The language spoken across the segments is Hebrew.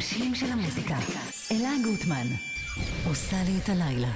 האנשים של המוזיקה. אלה גוטמן, עושה לי את הלילה.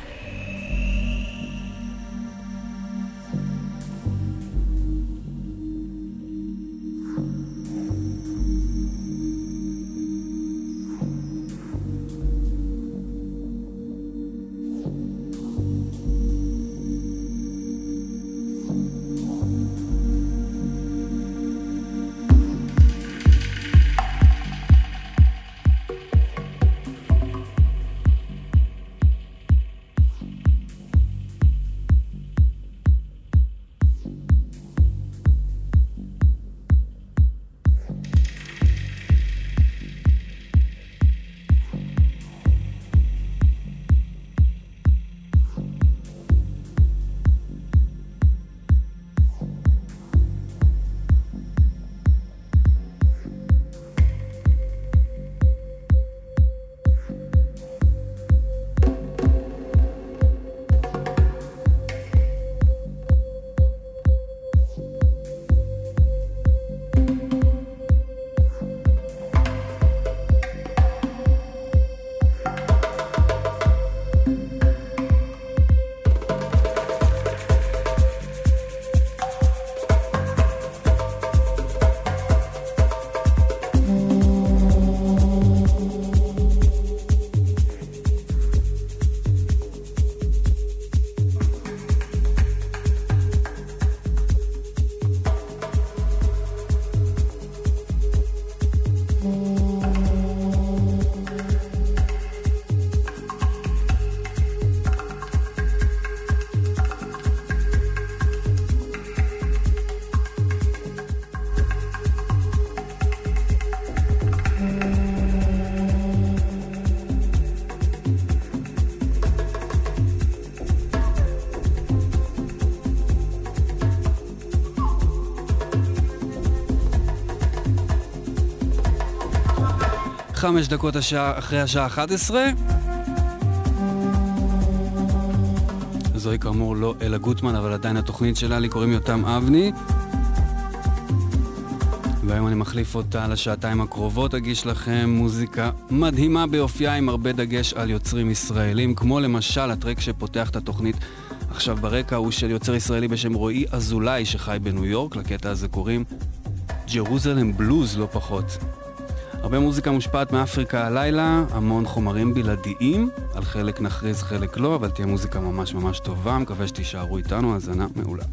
חמש דקות השעה, אחרי השעה 11. זוהי כאמור לא אלה גוטמן, אבל עדיין התוכנית שלה, לי קוראים יותם אבני. והיום אני מחליף אותה לשעתיים הקרובות, אגיש לכם מוזיקה מדהימה ביופייה עם הרבה דגש על יוצרים ישראלים, כמו למשל הטרק שפותח את התוכנית עכשיו ברקע הוא של יוצר ישראלי בשם רועי אזולאי שחי בניו יורק, לקטע הזה קוראים ג'רוזלם בלוז לא פחות. הרבה מוזיקה מושפעת מאפריקה הלילה, המון חומרים בלעדיים, על חלק נכריז חלק לא, אבל תהיה מוזיקה ממש ממש טובה, מקווה שתישארו איתנו, האזנה מעולה.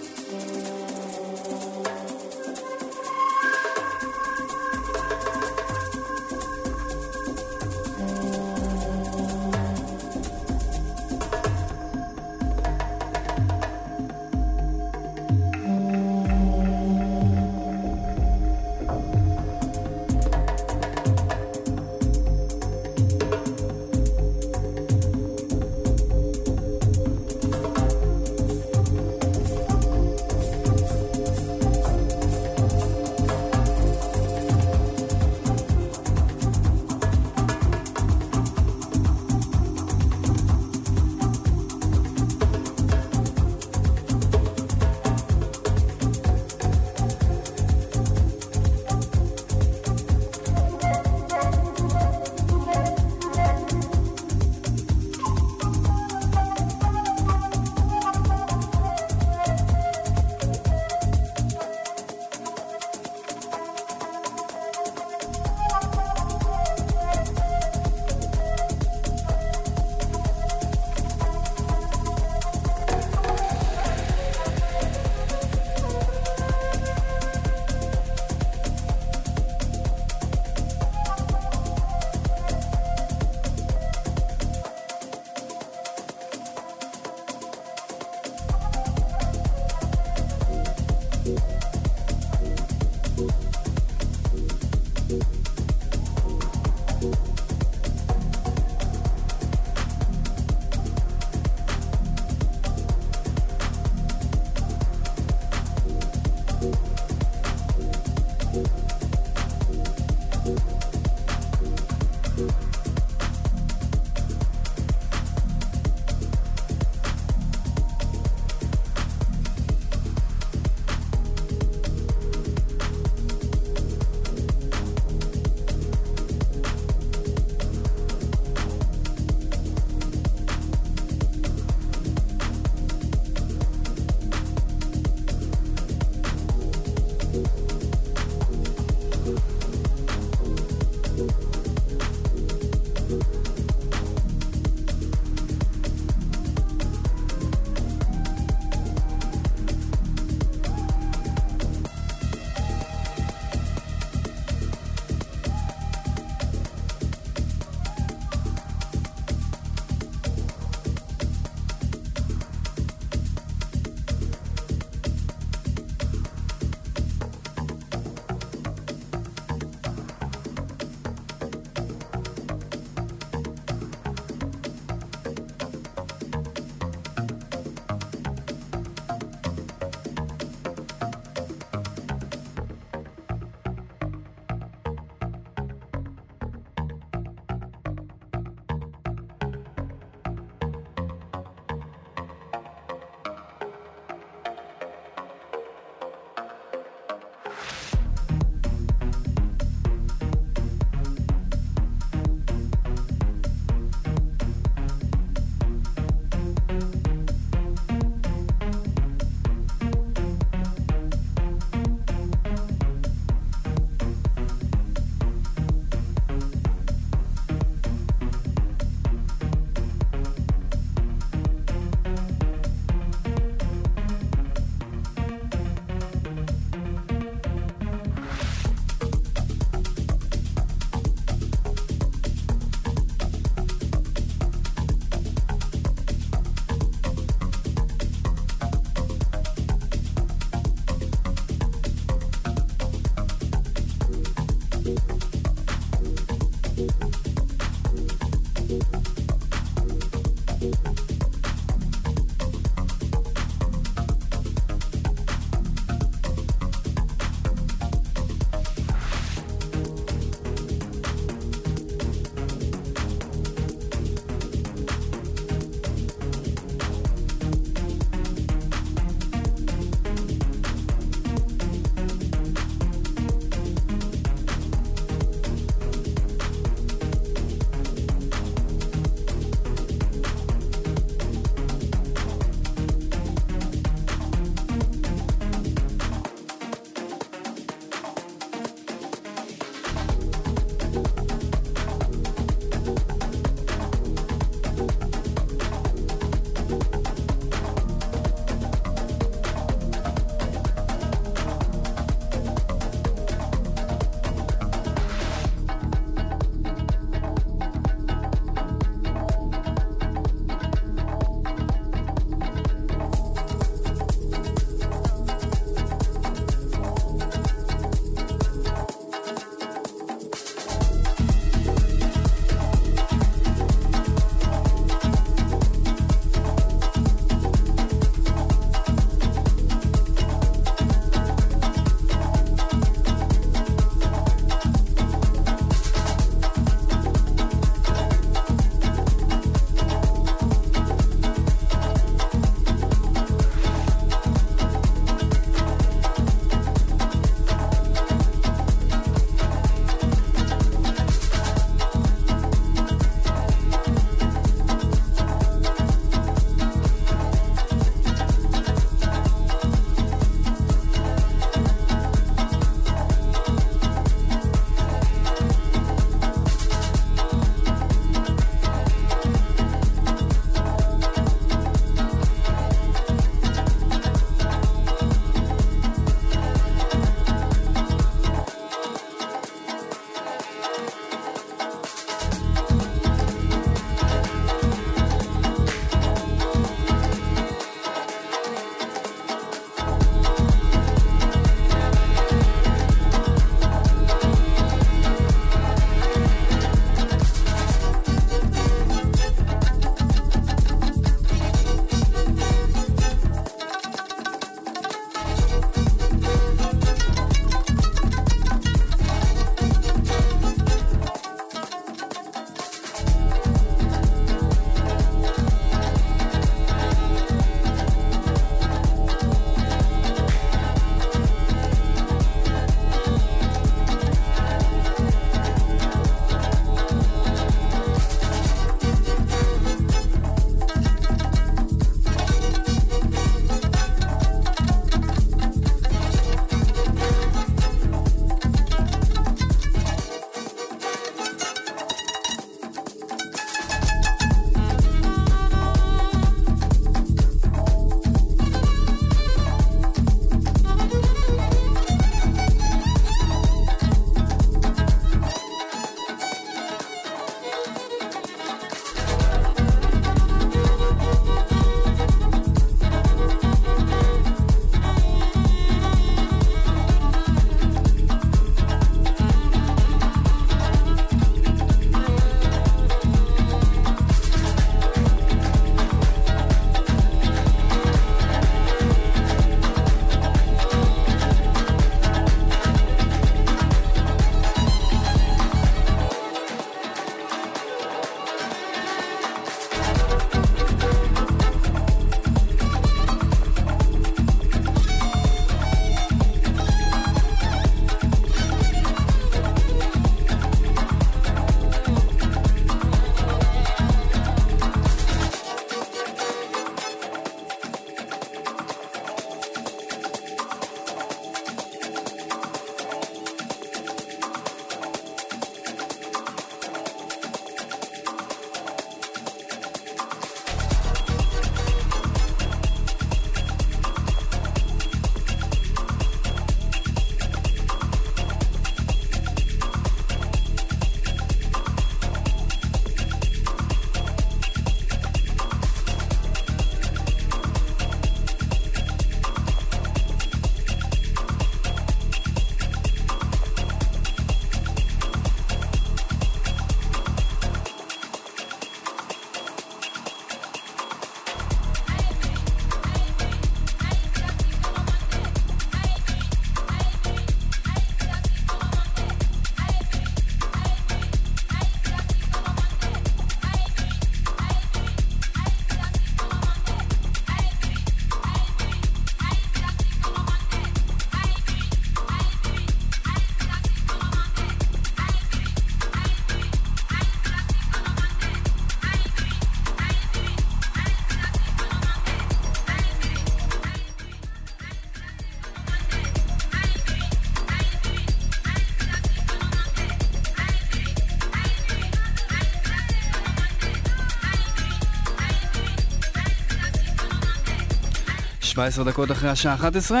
17 דקות אחרי השעה 11.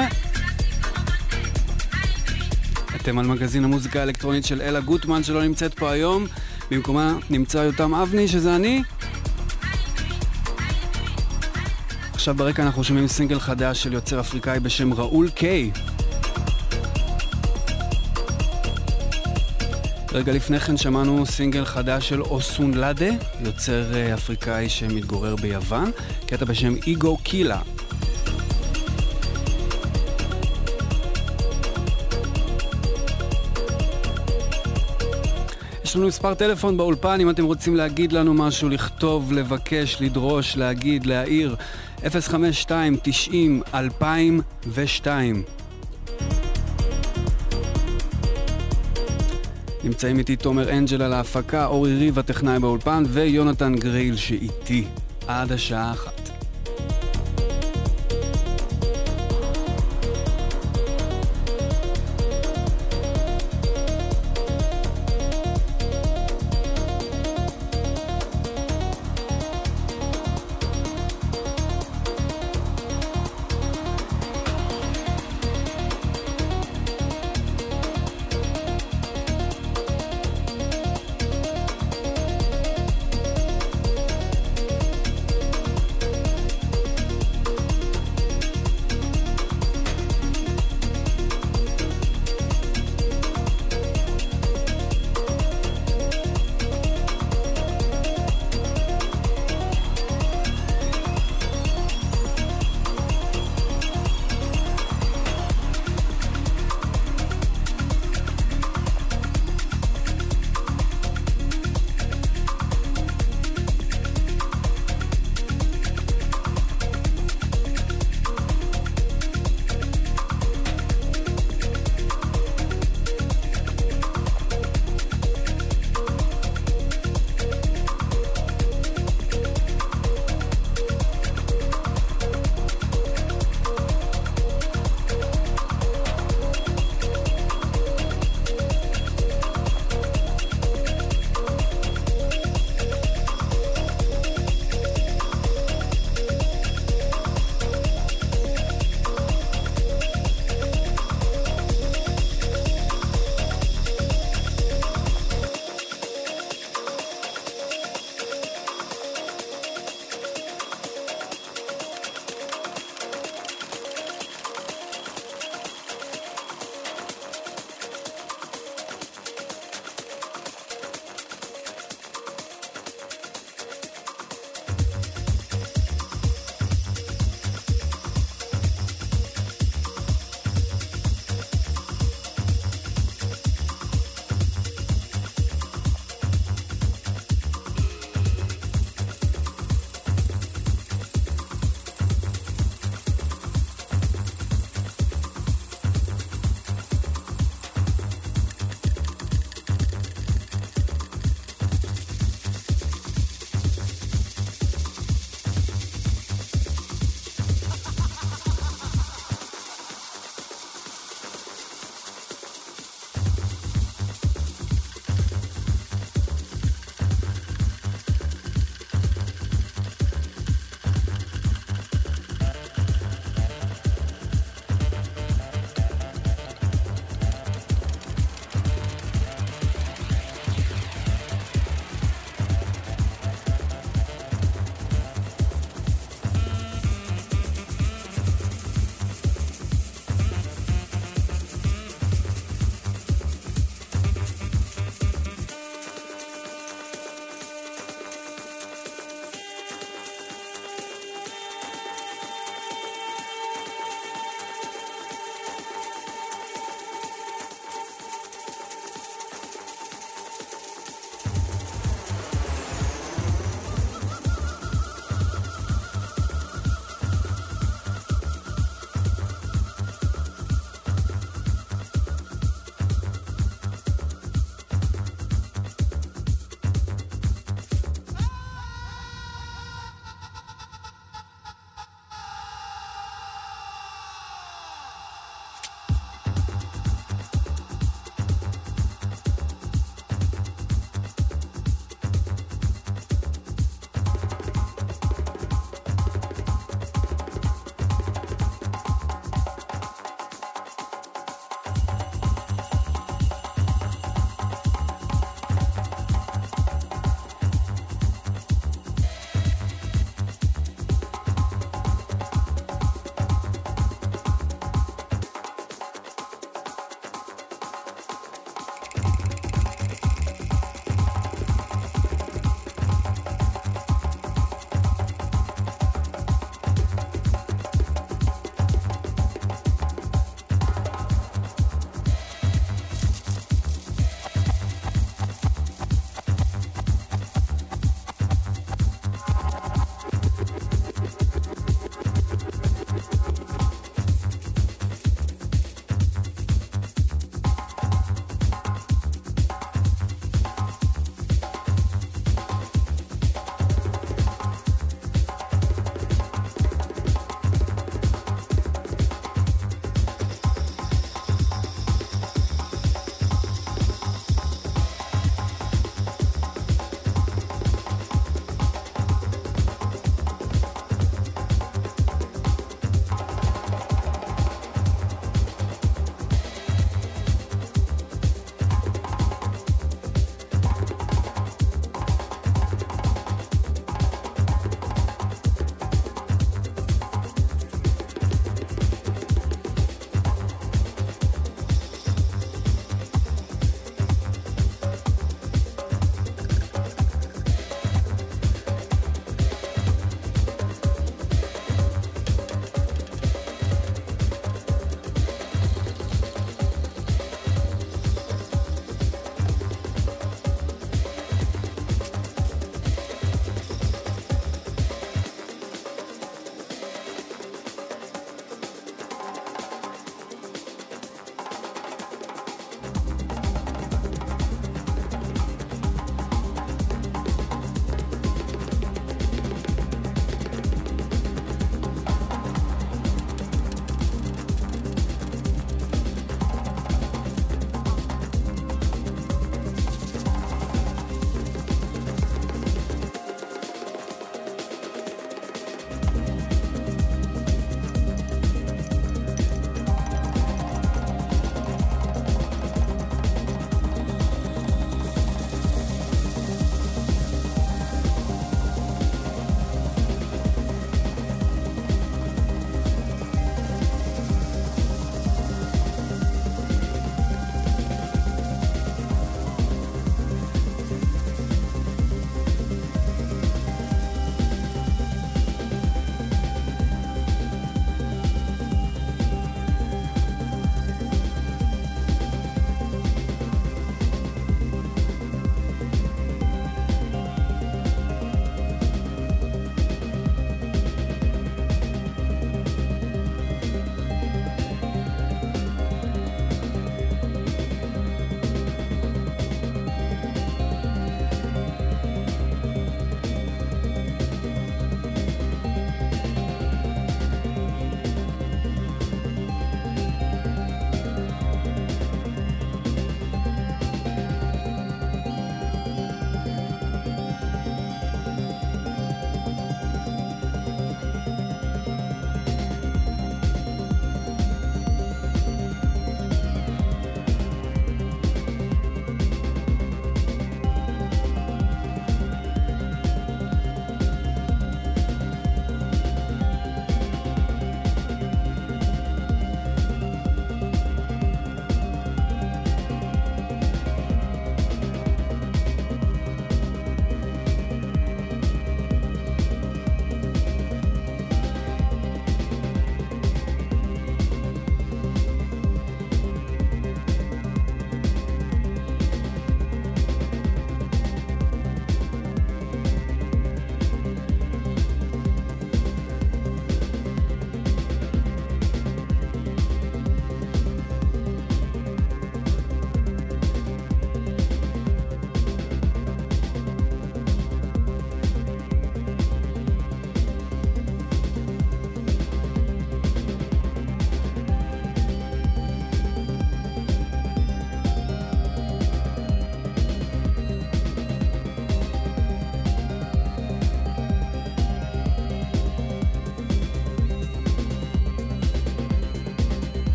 אתם על מגזין המוזיקה האלקטרונית של אלה גוטמן שלא נמצאת פה היום. במקומה נמצא יותם אבני, שזה אני. עכשיו ברקע אנחנו שומעים סינגל חדש של יוצר אפריקאי בשם ראול קיי. רגע לפני כן שמענו סינגל חדש של אוסון לאדה, יוצר אה, אפריקאי שמתגורר ביוון, קטע בשם איגו קילה. יש לנו מספר טלפון באולפן אם אתם רוצים להגיד לנו משהו, לכתוב, לבקש, לדרוש, להגיד, להעיר 052 90 2002 נמצאים איתי תומר אנג'ל על ההפקה, אורי ריב הטכנאי באולפן ויונתן גרייל שאיתי עד השעה אחת.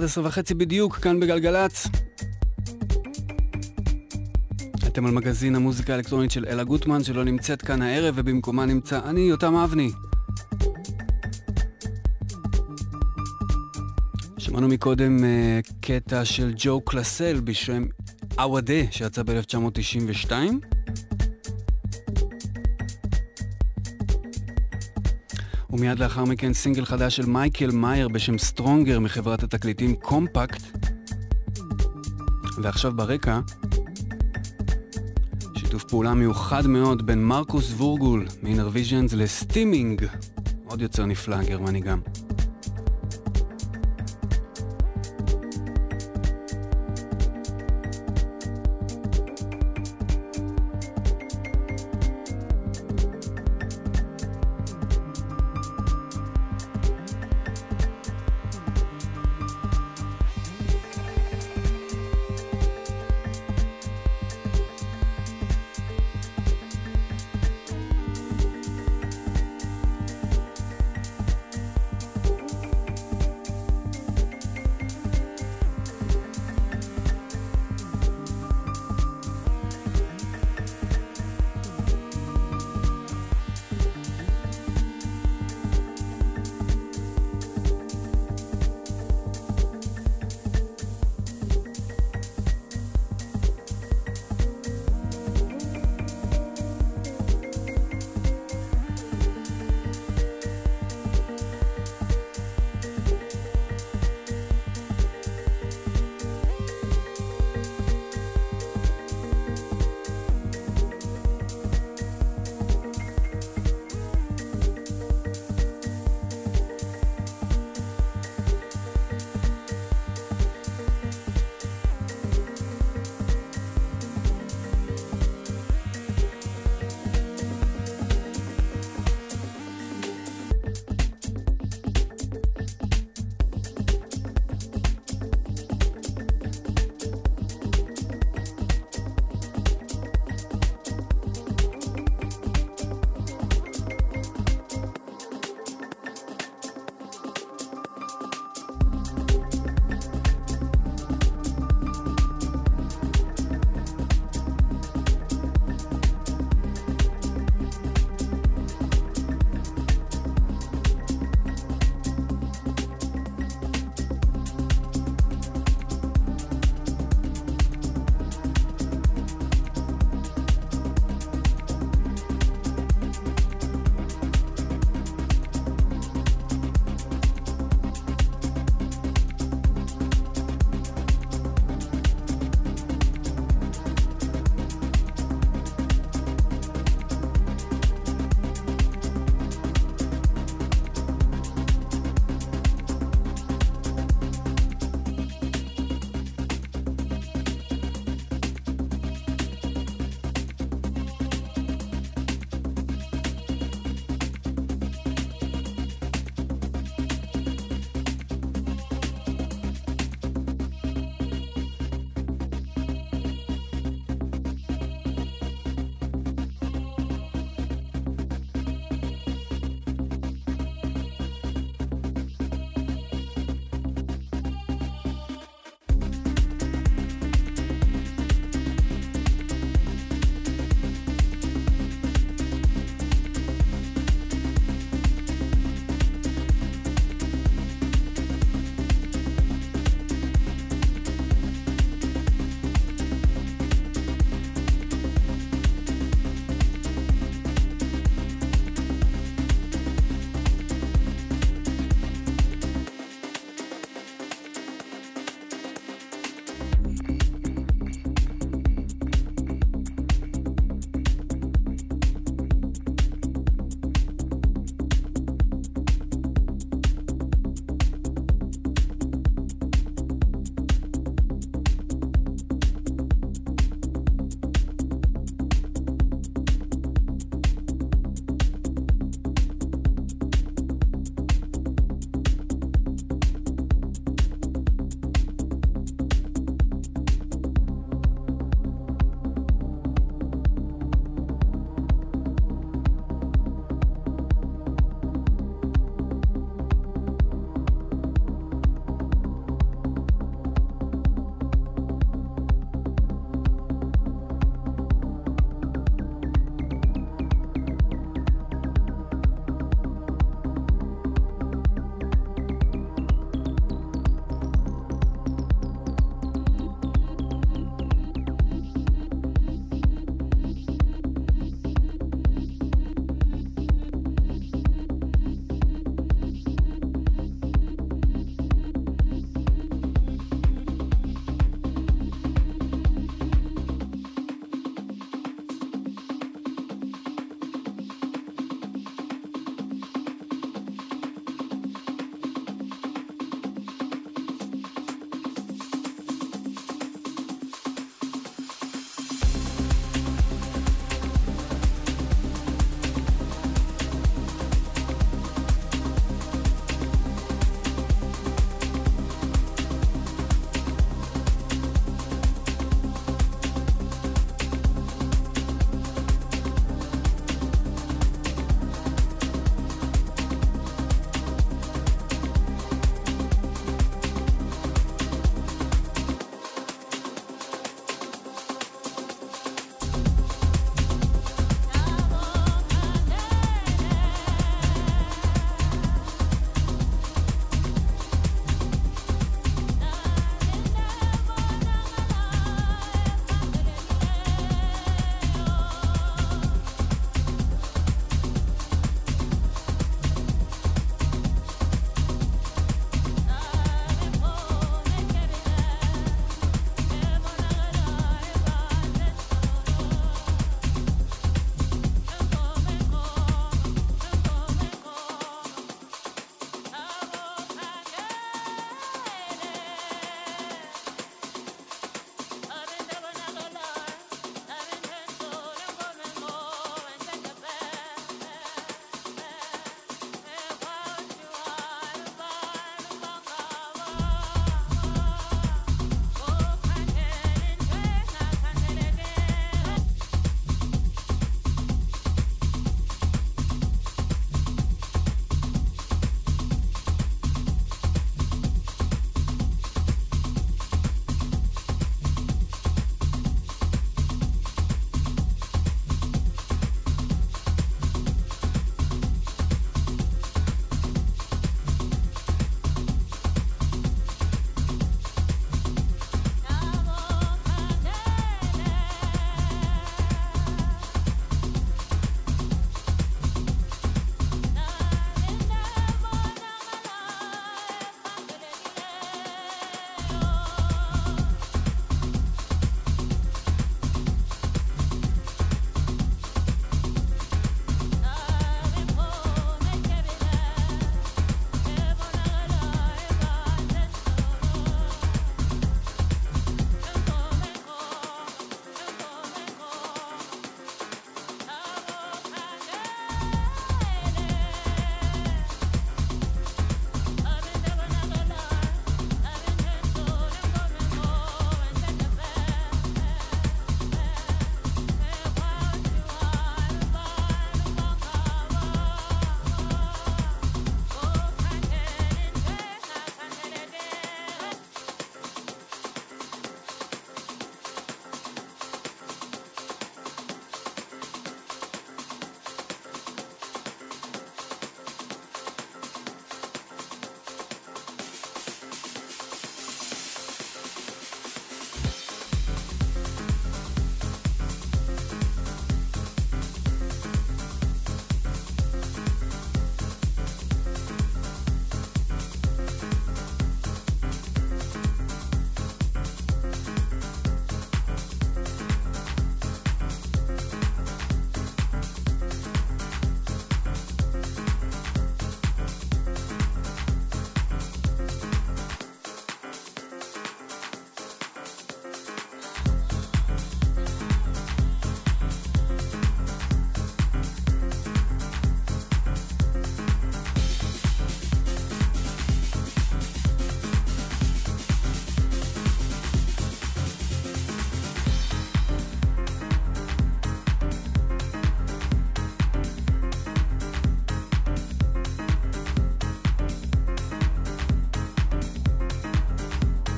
11 וחצי בדיוק, כאן בגלגלצ. אתם על מגזין המוזיקה האלקטרונית של אלה גוטמן, שלא נמצאת כאן הערב, ובמקומה נמצא אני, יותם אבני. שמענו מקודם uh, קטע של ג'ו קלסל בשם עוודה, שיצא ב-1992. ומיד לאחר מכן סינגל חדש של מייקל מאייר בשם Stronger מחברת התקליטים Kompakt. ועכשיו ברקע, שיתוף פעולה מיוחד מאוד בין מרקוס וורגול מ Innervisions ל Stimming, עוד יוצר נפלא, גרמני גם.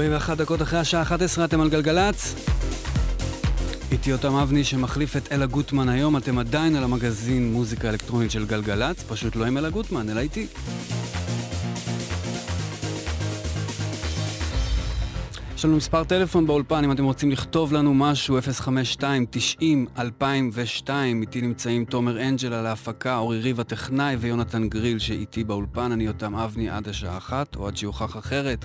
41 דקות אחרי השעה 11 אתם על גלגלצ. איתי אותם אבני שמחליף את אלה גוטמן היום, אתם עדיין על המגזין מוזיקה אלקטרונית של גלגלצ, פשוט לא עם אלה גוטמן, אלא איתי. יש לנו מספר טלפון באולפן, אם אתם רוצים לכתוב לנו משהו, 052-90-2002, איתי נמצאים תומר אנג'ל על ההפקה, אורי ריב הטכנאי ויונתן גריל שאיתי באולפן, אני אותם אבני עד השעה אחת, או עד שיוכח אחרת.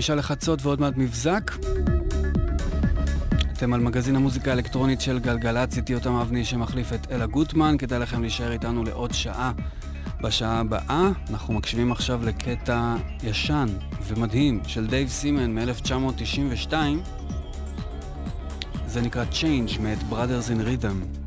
חמישה לחצות ועוד מעט מבזק. אתם על מגזין המוזיקה האלקטרונית של גלגלצ, איתי אותם אבני שמחליף את אלה גוטמן, כדאי לכם להישאר איתנו לעוד שעה. בשעה הבאה אנחנו מקשיבים עכשיו לקטע ישן ומדהים של דייב סימן מ-1992. זה נקרא Change מאת Brothers in Rhythm.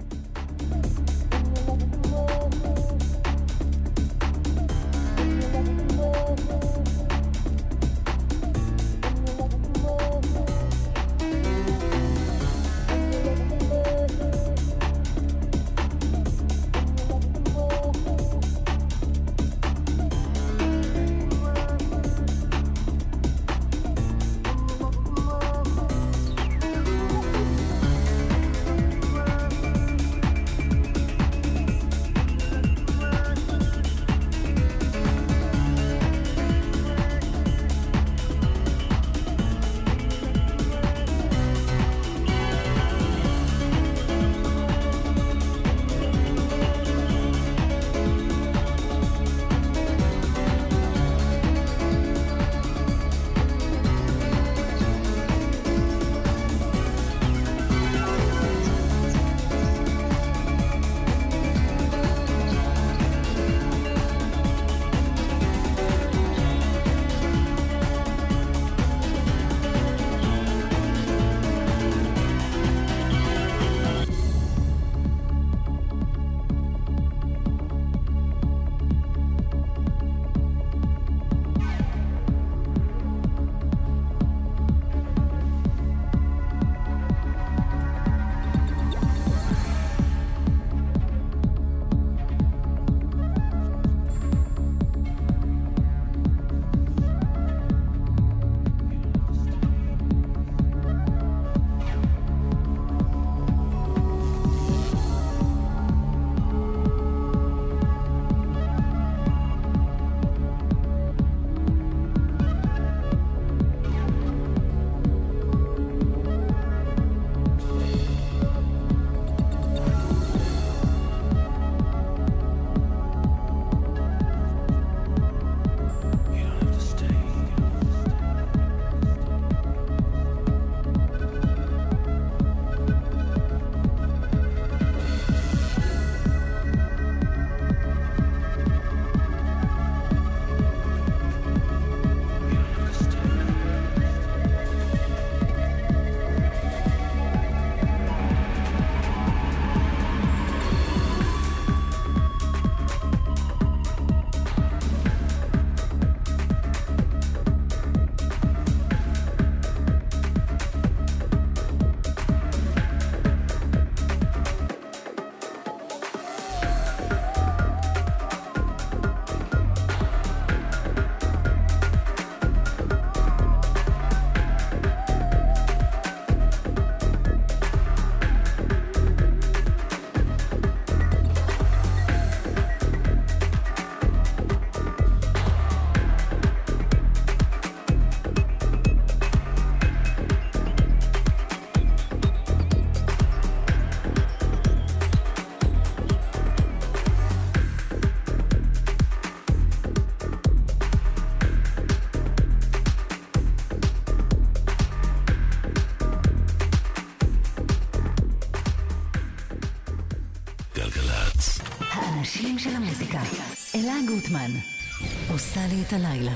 עושה לי את הלילה.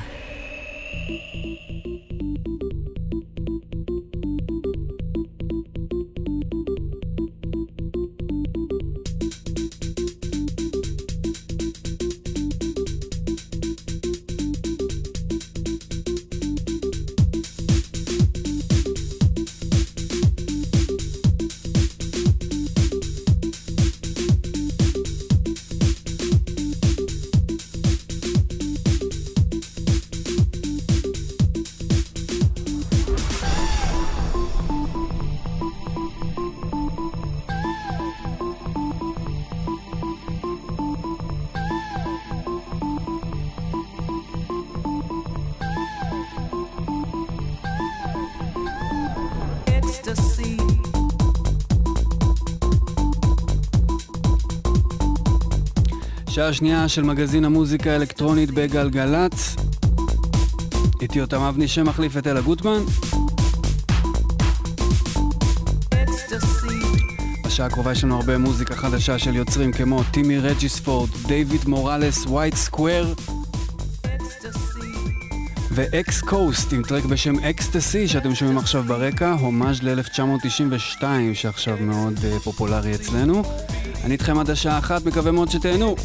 שעה שנייה של מגזין המוזיקה האלקטרונית בגלגלצ. איתי אותם אבני שמחליף את אלה גוטמן. בשעה הקרובה יש לנו הרבה מוזיקה חדשה של יוצרים כמו טימי רג'יספורד, דיוויד מוראלס, White Square ו X-Coast עם track בשם Ecstasy שאתם שומעים עכשיו ברקע, הומאז' ל-1992 שעכשיו מאוד אה, פופולרי אצלנו. אני איתכם עד השעה אחת, מקווה מאוד שתהנו.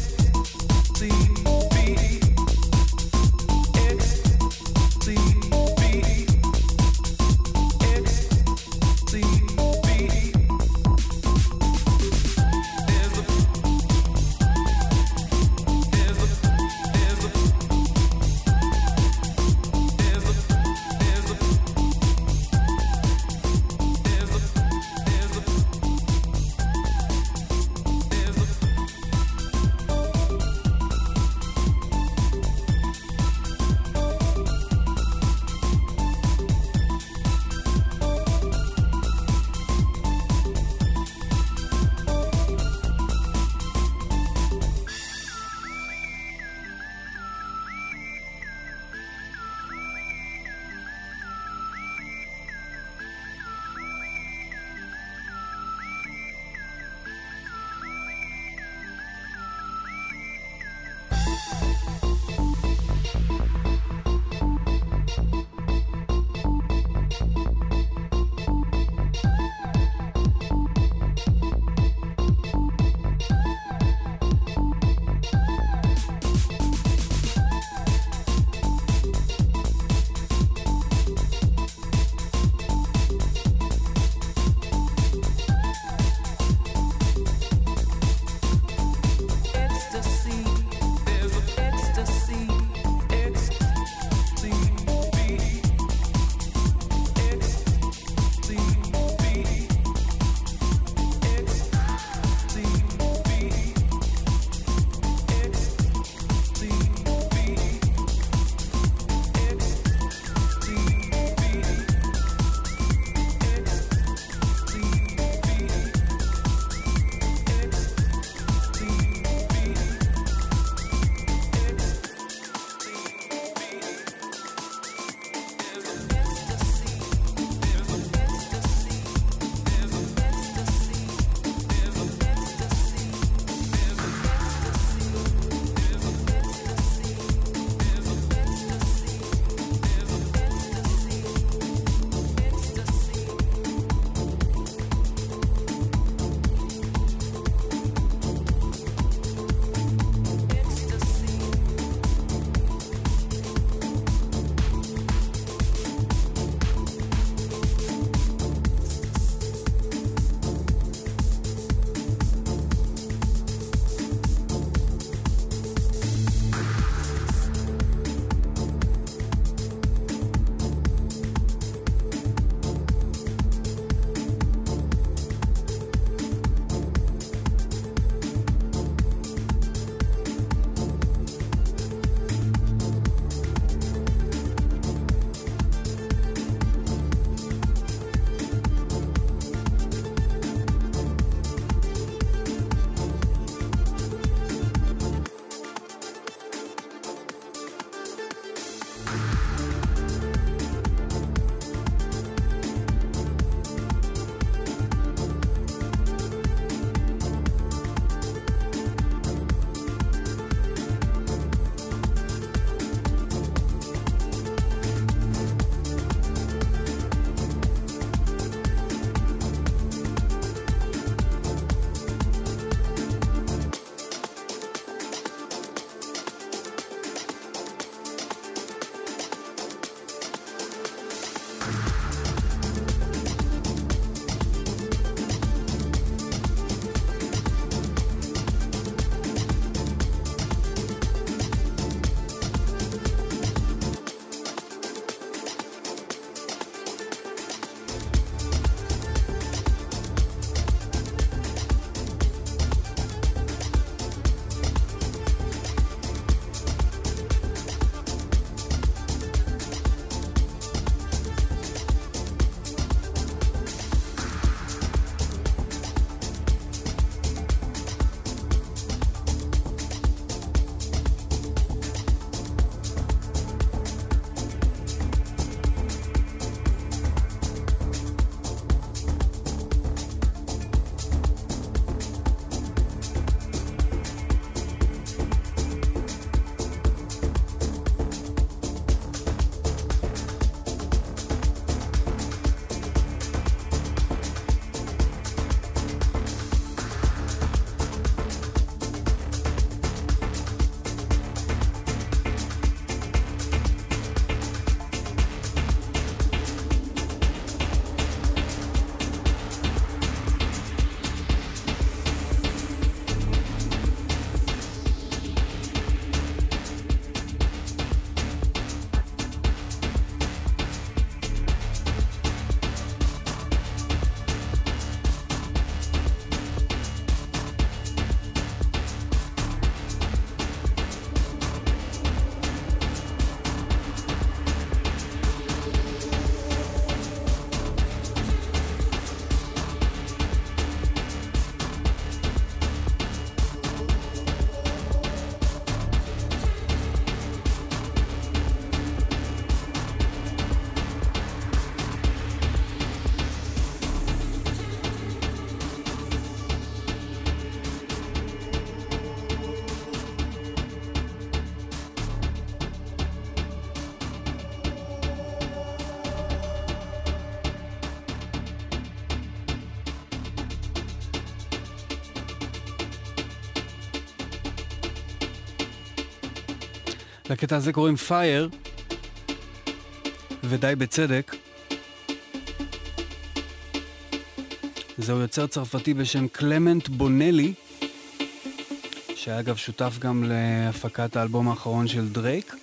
לקטע הזה קוראים פייר, ודי בצדק. זהו יוצר צרפתי בשם קלמנט בונלי, שהיה אגב שותף גם להפקת האלבום האחרון של דרייק.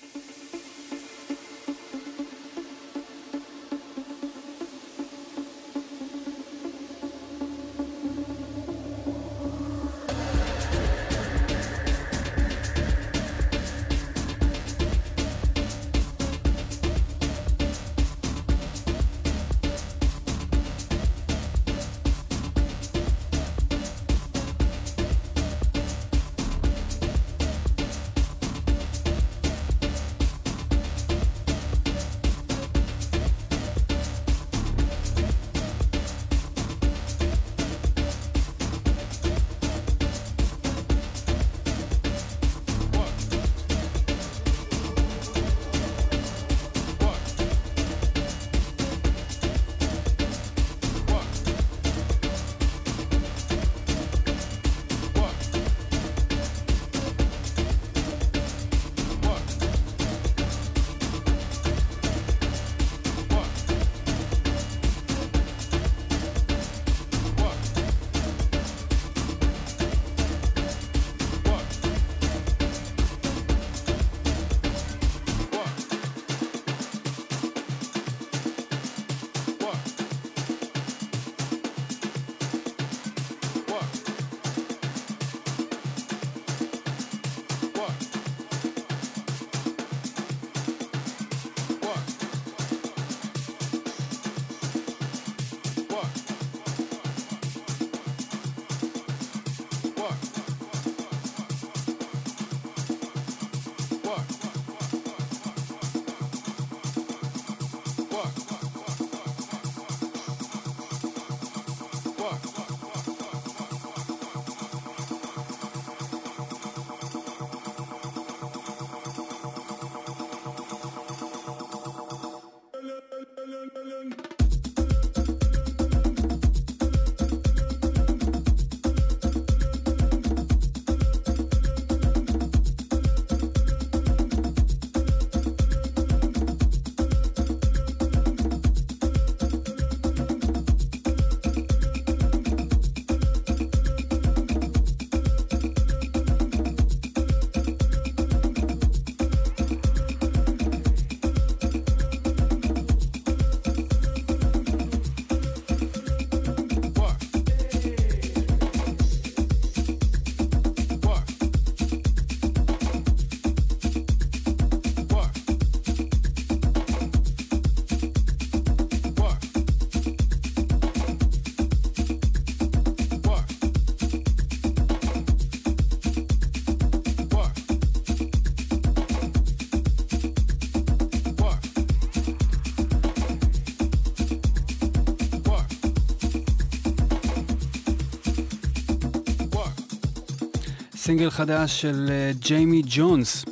סינגל חדש של אה, ג'יימי ג'ונס.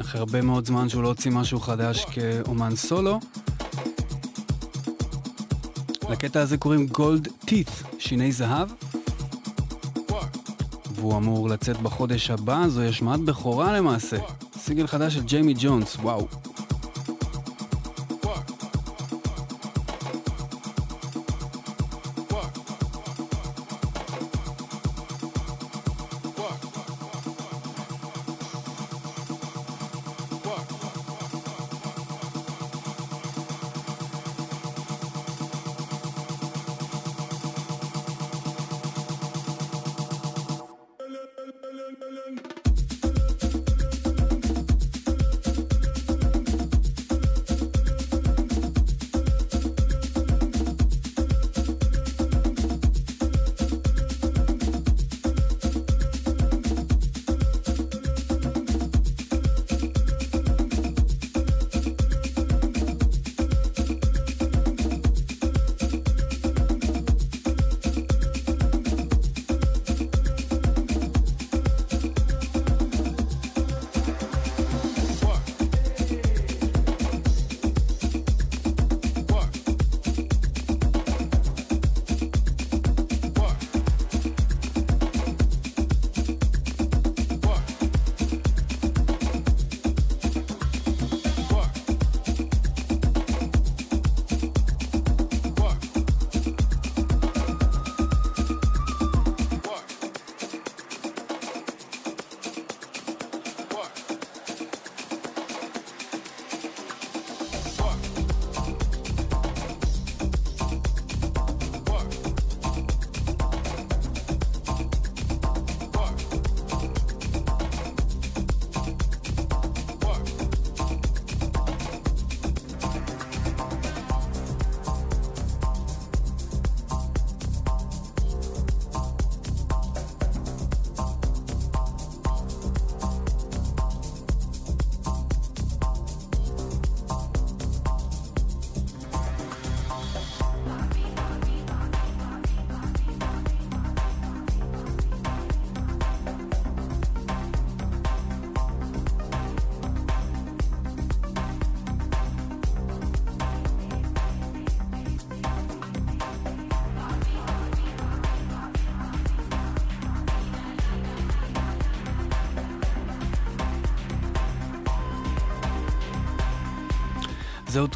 אחרי הרבה מאוד זמן שהוא לא הוציא משהו חדש כאומן סולו. לקטע הזה קוראים גולד טית', שיני זהב. והוא אמור לצאת בחודש הבא, זוהי השמעת בכורה למעשה. סינגל חדש של ג'יימי ג'ונס, וואו.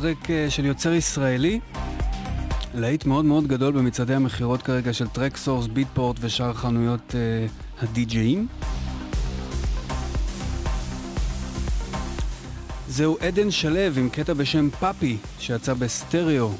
track אה, של יוצר ישראלי, להיט מאוד מאוד גדול במצעדי המכירות כרגע של Traxsource, Beatport ושאר חנויות אה, הדי-ג'אים. זהו עדן שלו עם קטע בשם Papi שיצא בסטריאו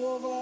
povo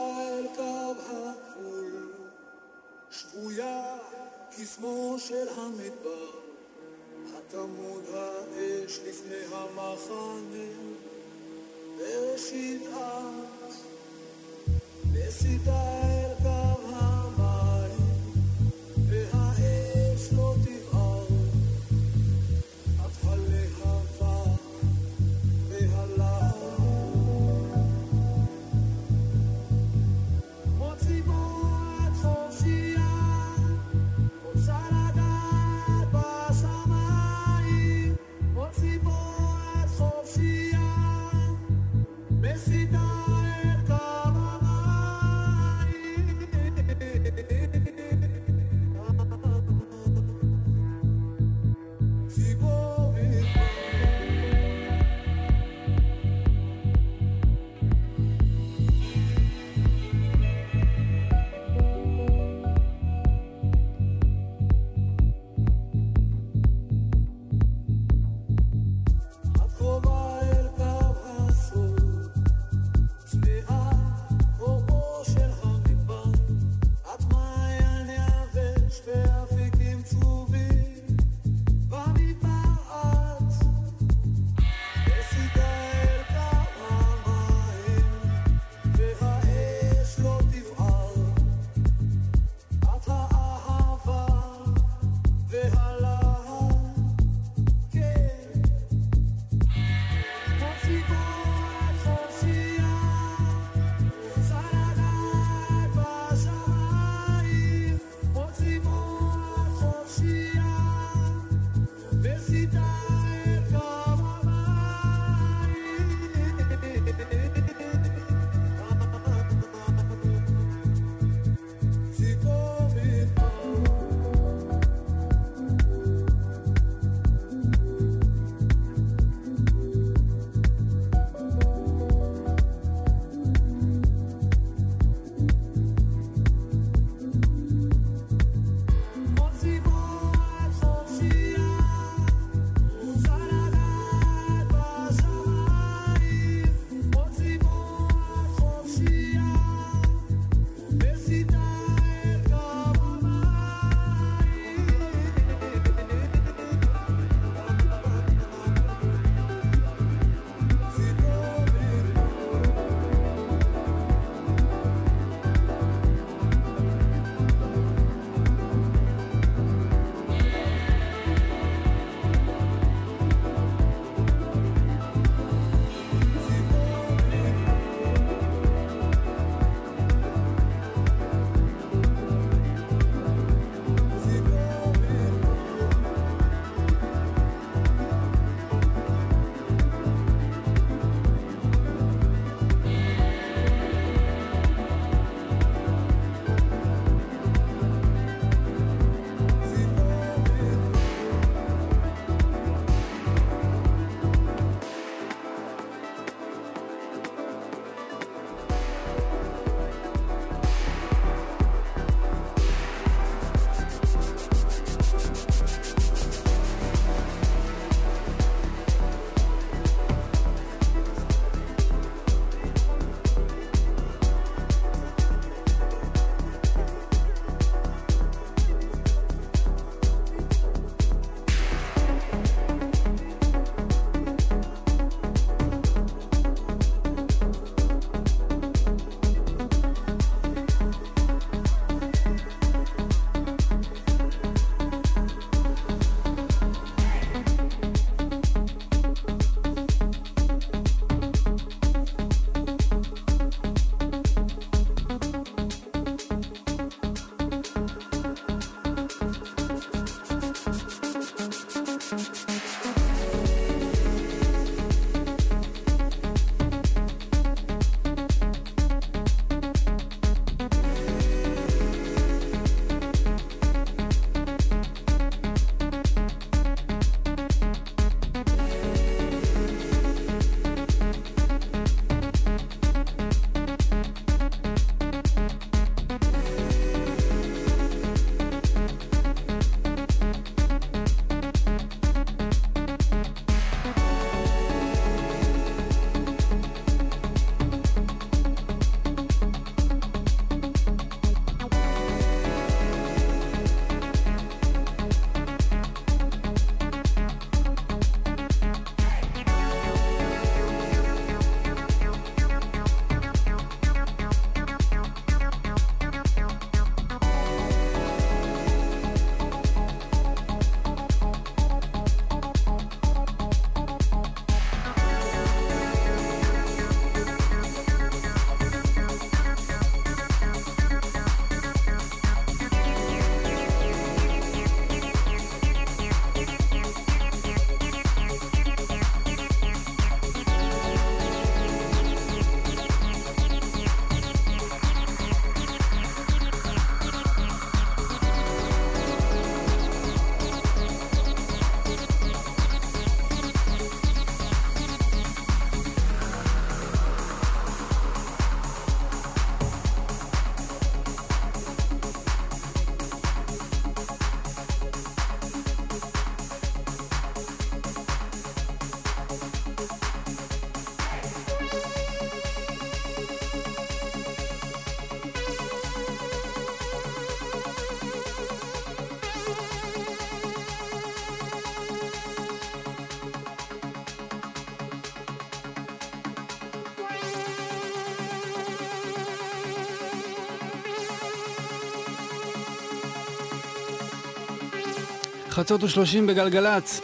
חצות ושלושים בגלגלצ.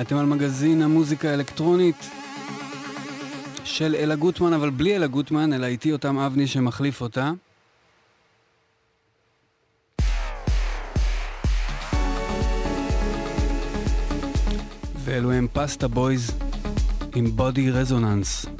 אתם על מגזין המוזיקה האלקטרונית של אלה גוטמן, אבל בלי אלה גוטמן, אלא איתי אותם אבני שמחליף אותה. ואלו הם פסטה בויז עם בודי רזוננס.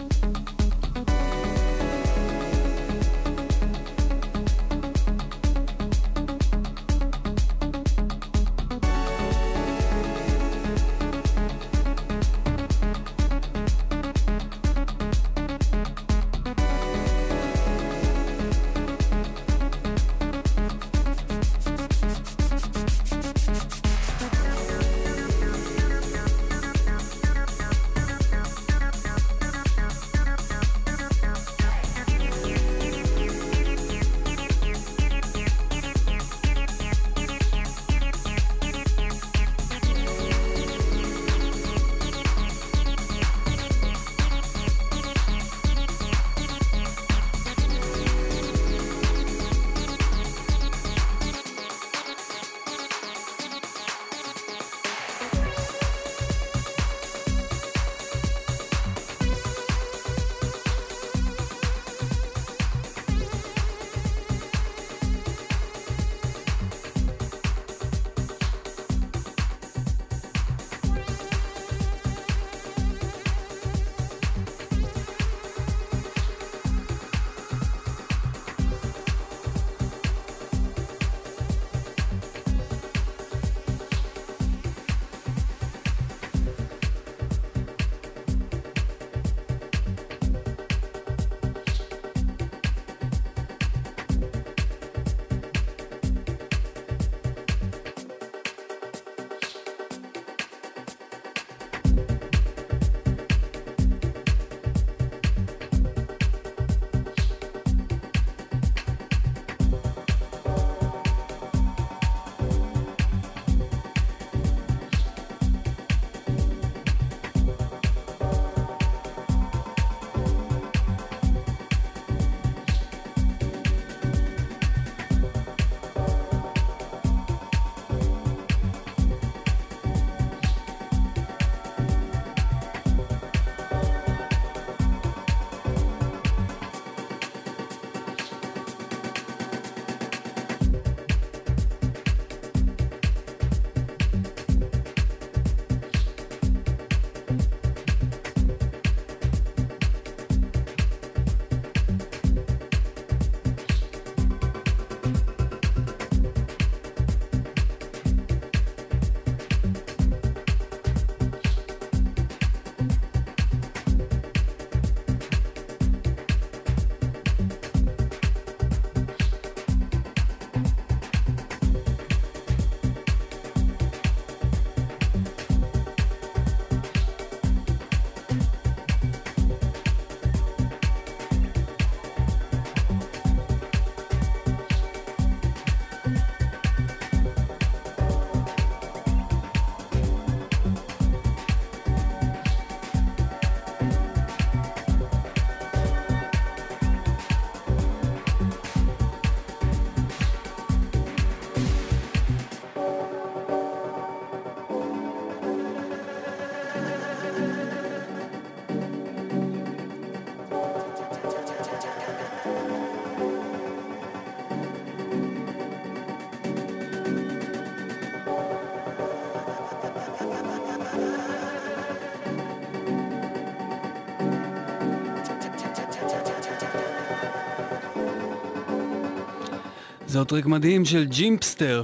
זהו טריק מדהים של ג'ימפסטר.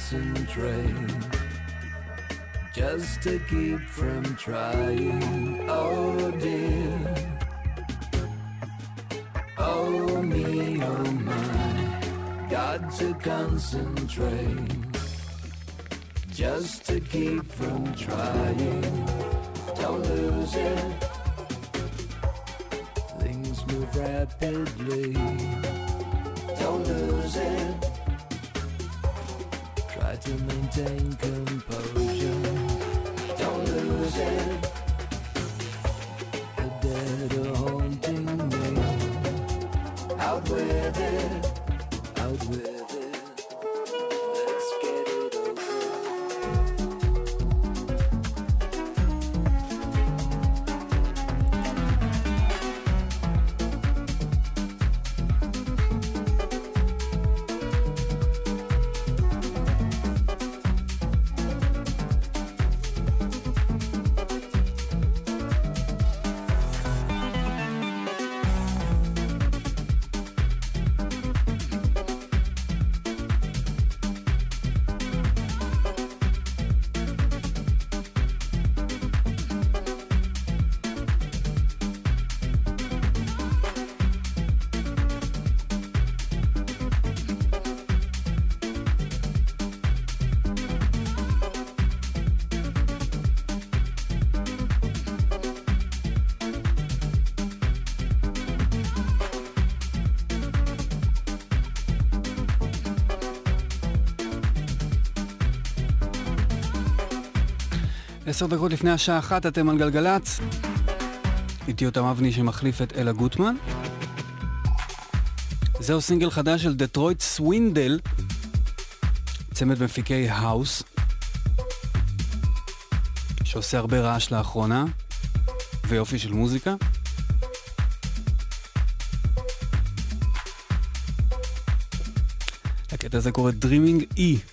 Concentrate just to keep from trying. Oh dear. Oh me, oh my, got to concentrate just to keep from trying. Don't lose it. Things move rapidly. Don't lose it. Maintain composure. Don't lose it. עשר דקות לפני השעה אחת אתם על גלגלצ. איתי אותם אבני שמחליף את אלה גוטמן. זהו סינגל חדש של Detroit Swindle, צמד מפיקי האוס, שעושה הרבה רעש לאחרונה, ויופי של מוזיקה. הקטע הזה קורא Dreaming E.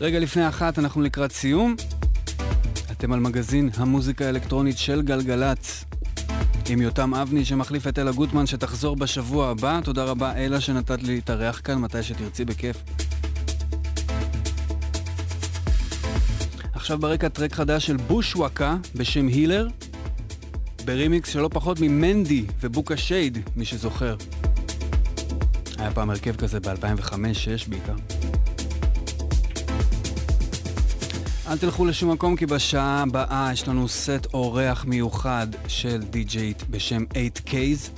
רגע לפני אחת אנחנו לקראת סיום. אתם על מגזין המוזיקה האלקטרונית של גלגלצ. עם יותם אבני שמחליף את אלה גוטמן שתחזור בשבוע הבא. תודה רבה אלה שנתת לי להתארח כאן מתי שתרצי בכיף. עכשיו ברקע טרק חדש של בושוואקה בשם הילר, ברימיקס שלא פחות ממנדי ובוקה שייד, מי שזוכר. היה פעם הרכב כזה ב-2005-2006 בעיקר. אל תלכו לשום מקום כי בשעה הבאה יש לנו סט אורח מיוחד של די-ג'יית בשם 8Ks.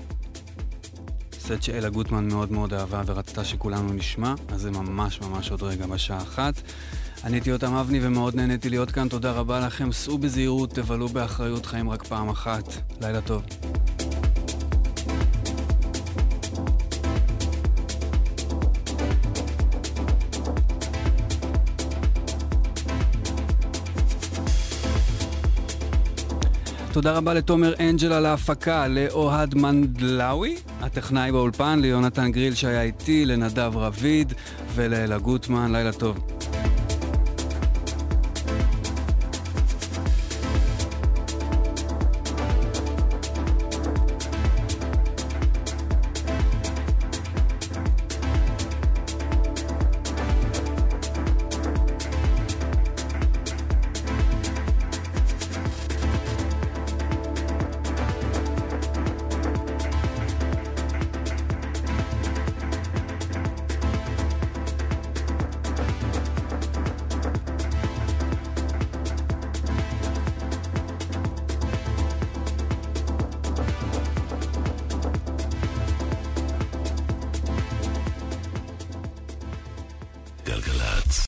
סט שאלה גוטמן מאוד מאוד אהבה ורצתה שכולנו נשמע, אז זה ממש ממש עוד רגע בשעה אחת. אני הייתי יותם אבני ומאוד נהניתי להיות כאן, תודה רבה לכם, סעו בזהירות, תבלו באחריות, חיים רק פעם אחת. לילה טוב. תודה רבה לתומר אנג'ל על ההפקה, לאוהד מנדלאוי, הטכנאי באולפן, ליונתן גריל שהיה איתי, לנדב רביד ולאלה גוטמן, לילה טוב.